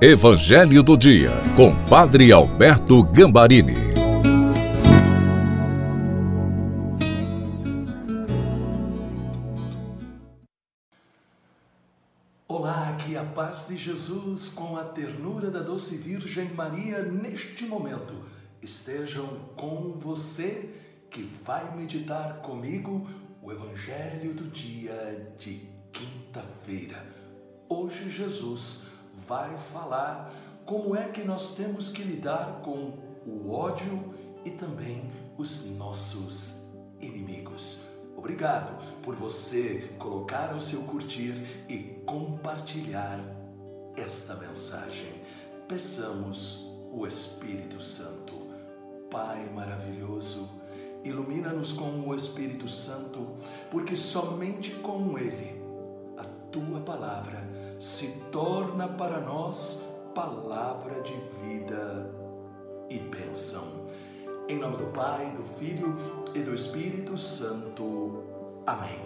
Evangelho do Dia, com Padre Alberto Gambarini. Olá, que a paz de Jesus, com a ternura da doce Virgem Maria, neste momento, estejam com você que vai meditar comigo o Evangelho do dia de quinta-feira. Hoje, Jesus vai falar como é que nós temos que lidar com o ódio e também os nossos inimigos. Obrigado por você colocar o seu curtir e compartilhar esta mensagem. Peçamos o Espírito Santo. Pai maravilhoso, ilumina-nos com o Espírito Santo, porque somente com ele a tua palavra se torna para nós palavra de vida e bênção. Em nome do Pai, do Filho e do Espírito Santo. Amém.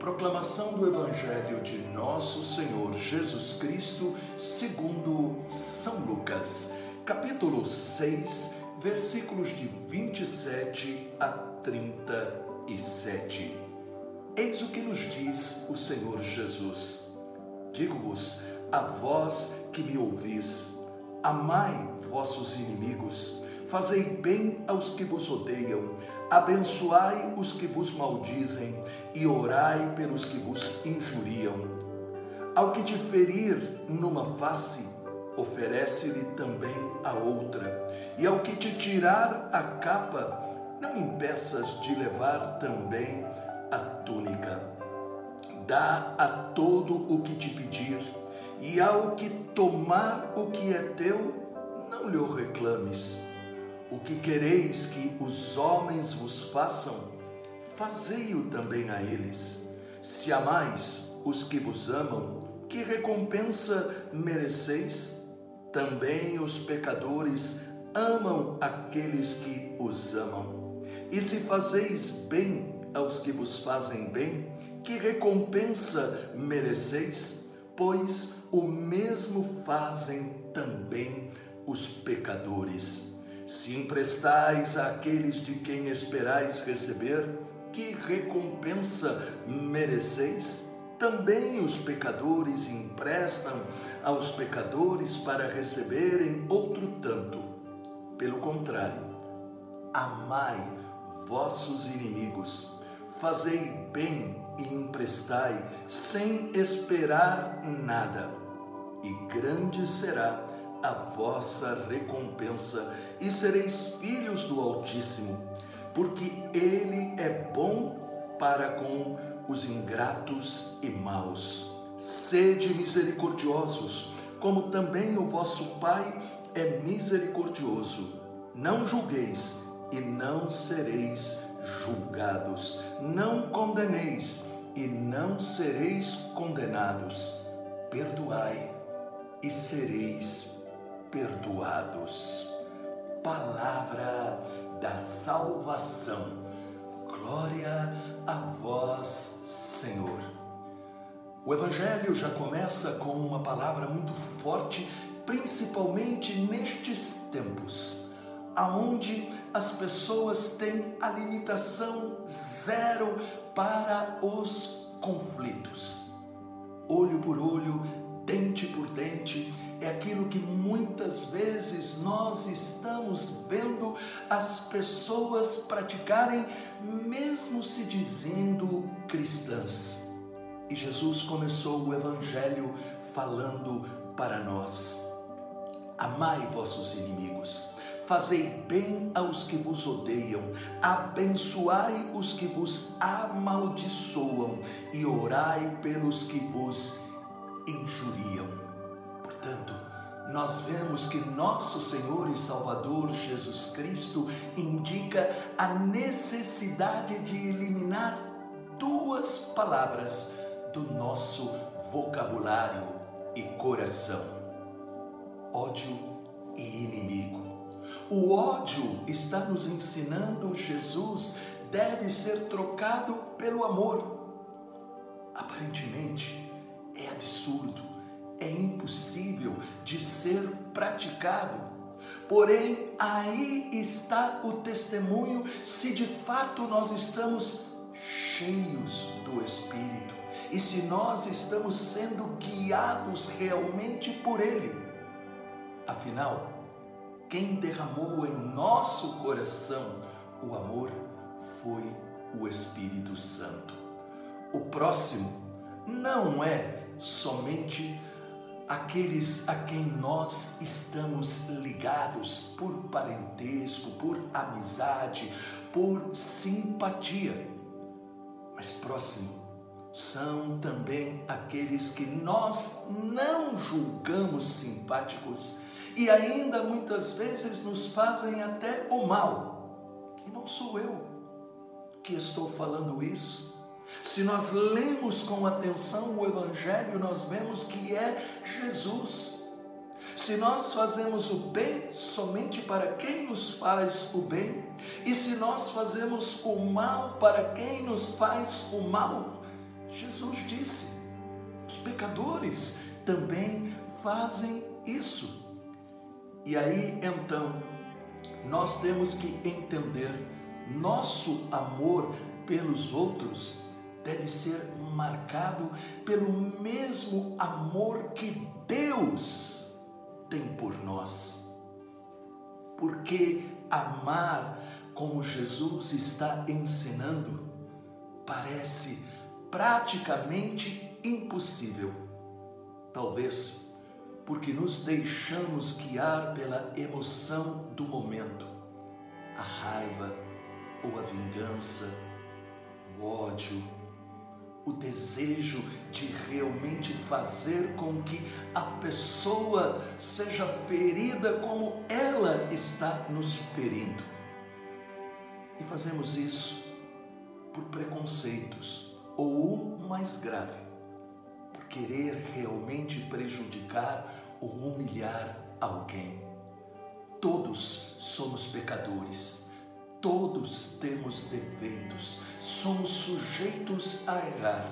Proclamação do Evangelho de Nosso Senhor Jesus Cristo, segundo São Lucas, capítulo 6, versículos de 27 a 37. Eis o que nos diz o Senhor Jesus Digo-vos, a vós que me ouvis, amai vossos inimigos, fazei bem aos que vos odeiam, abençoai os que vos maldizem e orai pelos que vos injuriam. Ao que te ferir numa face, oferece-lhe também a outra, e ao que te tirar a capa, não impeças de levar também a túnica dá a todo o que te pedir, e ao que tomar o que é teu, não lhe reclames. O que quereis que os homens vos façam, fazei-o também a eles. Se amais os que vos amam, que recompensa mereceis? Também os pecadores amam aqueles que os amam. E se fazeis bem aos que vos fazem bem, que recompensa mereceis? Pois o mesmo fazem também os pecadores. Se emprestais àqueles de quem esperais receber, que recompensa mereceis? Também os pecadores emprestam aos pecadores para receberem outro tanto. Pelo contrário, amai vossos inimigos fazei bem e emprestai, sem esperar nada, e grande será a vossa recompensa, e sereis filhos do Altíssimo, porque Ele é bom para com os ingratos e maus. Sede misericordiosos, como também o vosso Pai é misericordioso. Não julgueis e não sereis julgados. Não condeneis e não sereis condenados. Perdoai e sereis perdoados. Palavra da salvação. Glória a vós, Senhor. O Evangelho já começa com uma palavra muito forte, principalmente nestes tempos aonde as pessoas têm a limitação zero para os conflitos. Olho por olho, dente por dente, é aquilo que muitas vezes nós estamos vendo as pessoas praticarem, mesmo se dizendo cristãs. E Jesus começou o Evangelho falando para nós: Amai vossos inimigos Fazei bem aos que vos odeiam, abençoai os que vos amaldiçoam e orai pelos que vos injuriam. Portanto, nós vemos que nosso Senhor e Salvador Jesus Cristo indica a necessidade de eliminar duas palavras do nosso vocabulário e coração: ódio e inimigo. O ódio está nos ensinando Jesus deve ser trocado pelo amor. Aparentemente, é absurdo, é impossível de ser praticado. Porém, aí está o testemunho se de fato nós estamos cheios do Espírito e se nós estamos sendo guiados realmente por Ele. Afinal, quem derramou em nosso coração o amor foi o Espírito Santo. O próximo não é somente aqueles a quem nós estamos ligados por parentesco, por amizade, por simpatia. Mas próximo são também aqueles que nós não julgamos simpáticos e ainda muitas vezes nos fazem até o mal. E não sou eu que estou falando isso. Se nós lemos com atenção o Evangelho, nós vemos que é Jesus. Se nós fazemos o bem somente para quem nos faz o bem, e se nós fazemos o mal para quem nos faz o mal, Jesus disse: os pecadores também fazem isso. E aí então, nós temos que entender nosso amor pelos outros deve ser marcado pelo mesmo amor que Deus tem por nós. Porque amar como Jesus está ensinando parece praticamente impossível. Talvez porque nos deixamos guiar pela emoção do momento, a raiva ou a vingança, o ódio, o desejo de realmente fazer com que a pessoa seja ferida como ela está nos ferindo. E fazemos isso por preconceitos ou o mais grave, querer realmente prejudicar ou humilhar alguém. Todos somos pecadores Todos temos defeitos, somos sujeitos a errar.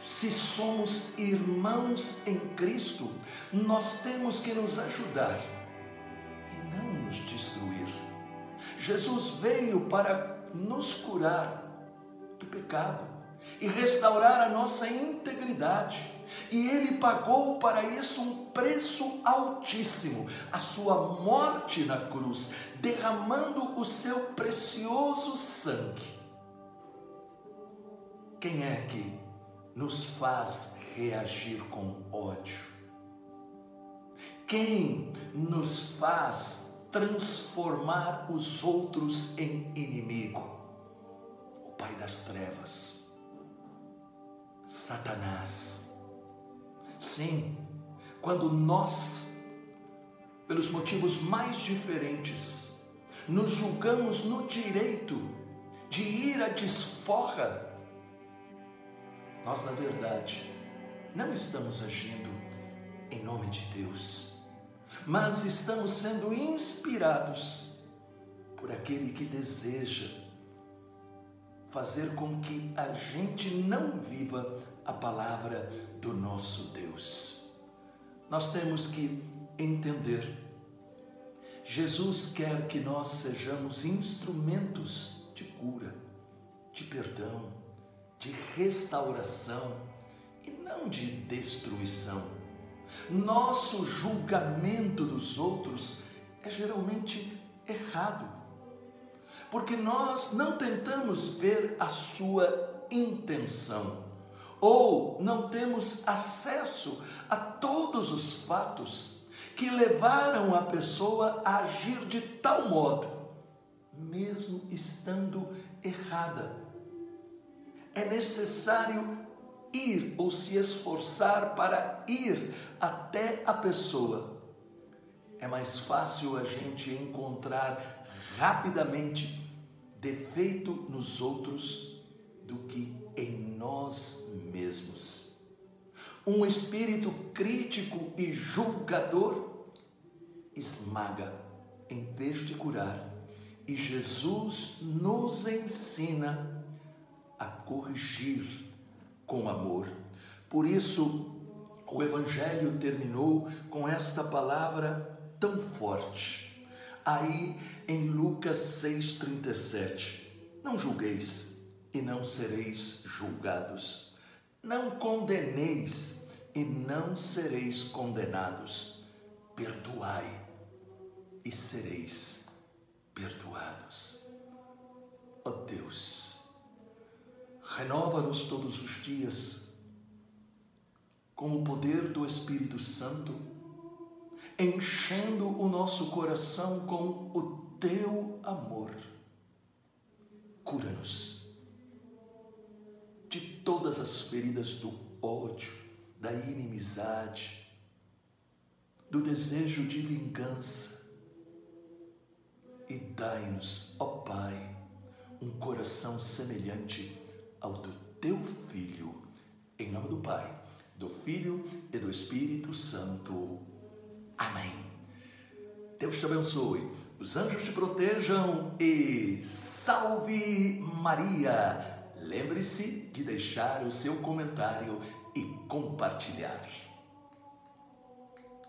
Se somos irmãos em Cristo, nós temos que nos ajudar e não nos destruir. Jesus veio para nos curar do pecado e restaurar a nossa integridade. E ele pagou para isso um preço altíssimo, a sua morte na cruz, derramando o seu precioso sangue. Quem é que nos faz reagir com ódio? Quem nos faz transformar os outros em inimigo? O Pai das Trevas, Satanás Sim, quando nós, pelos motivos mais diferentes, nos julgamos no direito de ir à desforra, nós, na verdade, não estamos agindo em nome de Deus, mas estamos sendo inspirados por aquele que deseja fazer com que a gente não viva a palavra do nosso Deus. Nós temos que entender. Jesus quer que nós sejamos instrumentos de cura, de perdão, de restauração e não de destruição. Nosso julgamento dos outros é geralmente errado, porque nós não tentamos ver a sua intenção ou não temos acesso a todos os fatos que levaram a pessoa a agir de tal modo, mesmo estando errada. É necessário ir ou se esforçar para ir até a pessoa. É mais fácil a gente encontrar rapidamente defeito nos outros do que em nós mesmos. Um espírito crítico e julgador esmaga em vez de curar, e Jesus nos ensina a corrigir com amor. Por isso, O Evangelho terminou com esta palavra tão forte. Aí em Lucas 6,37: Não julgueis e não sereis julgados. Não condeneis e não sereis condenados. Perdoai e sereis perdoados. Ó oh Deus, renova-nos todos os dias com o poder do Espírito Santo, enchendo o nosso coração com o teu amor. Cura-nos de todas as feridas do ódio, da inimizade, do desejo de vingança. E dai-nos, ó Pai, um coração semelhante ao do teu Filho. Em nome do Pai, do Filho e do Espírito Santo. Amém. Deus te abençoe, os anjos te protejam e salve Maria! Lembre-se de deixar o seu comentário e compartilhar.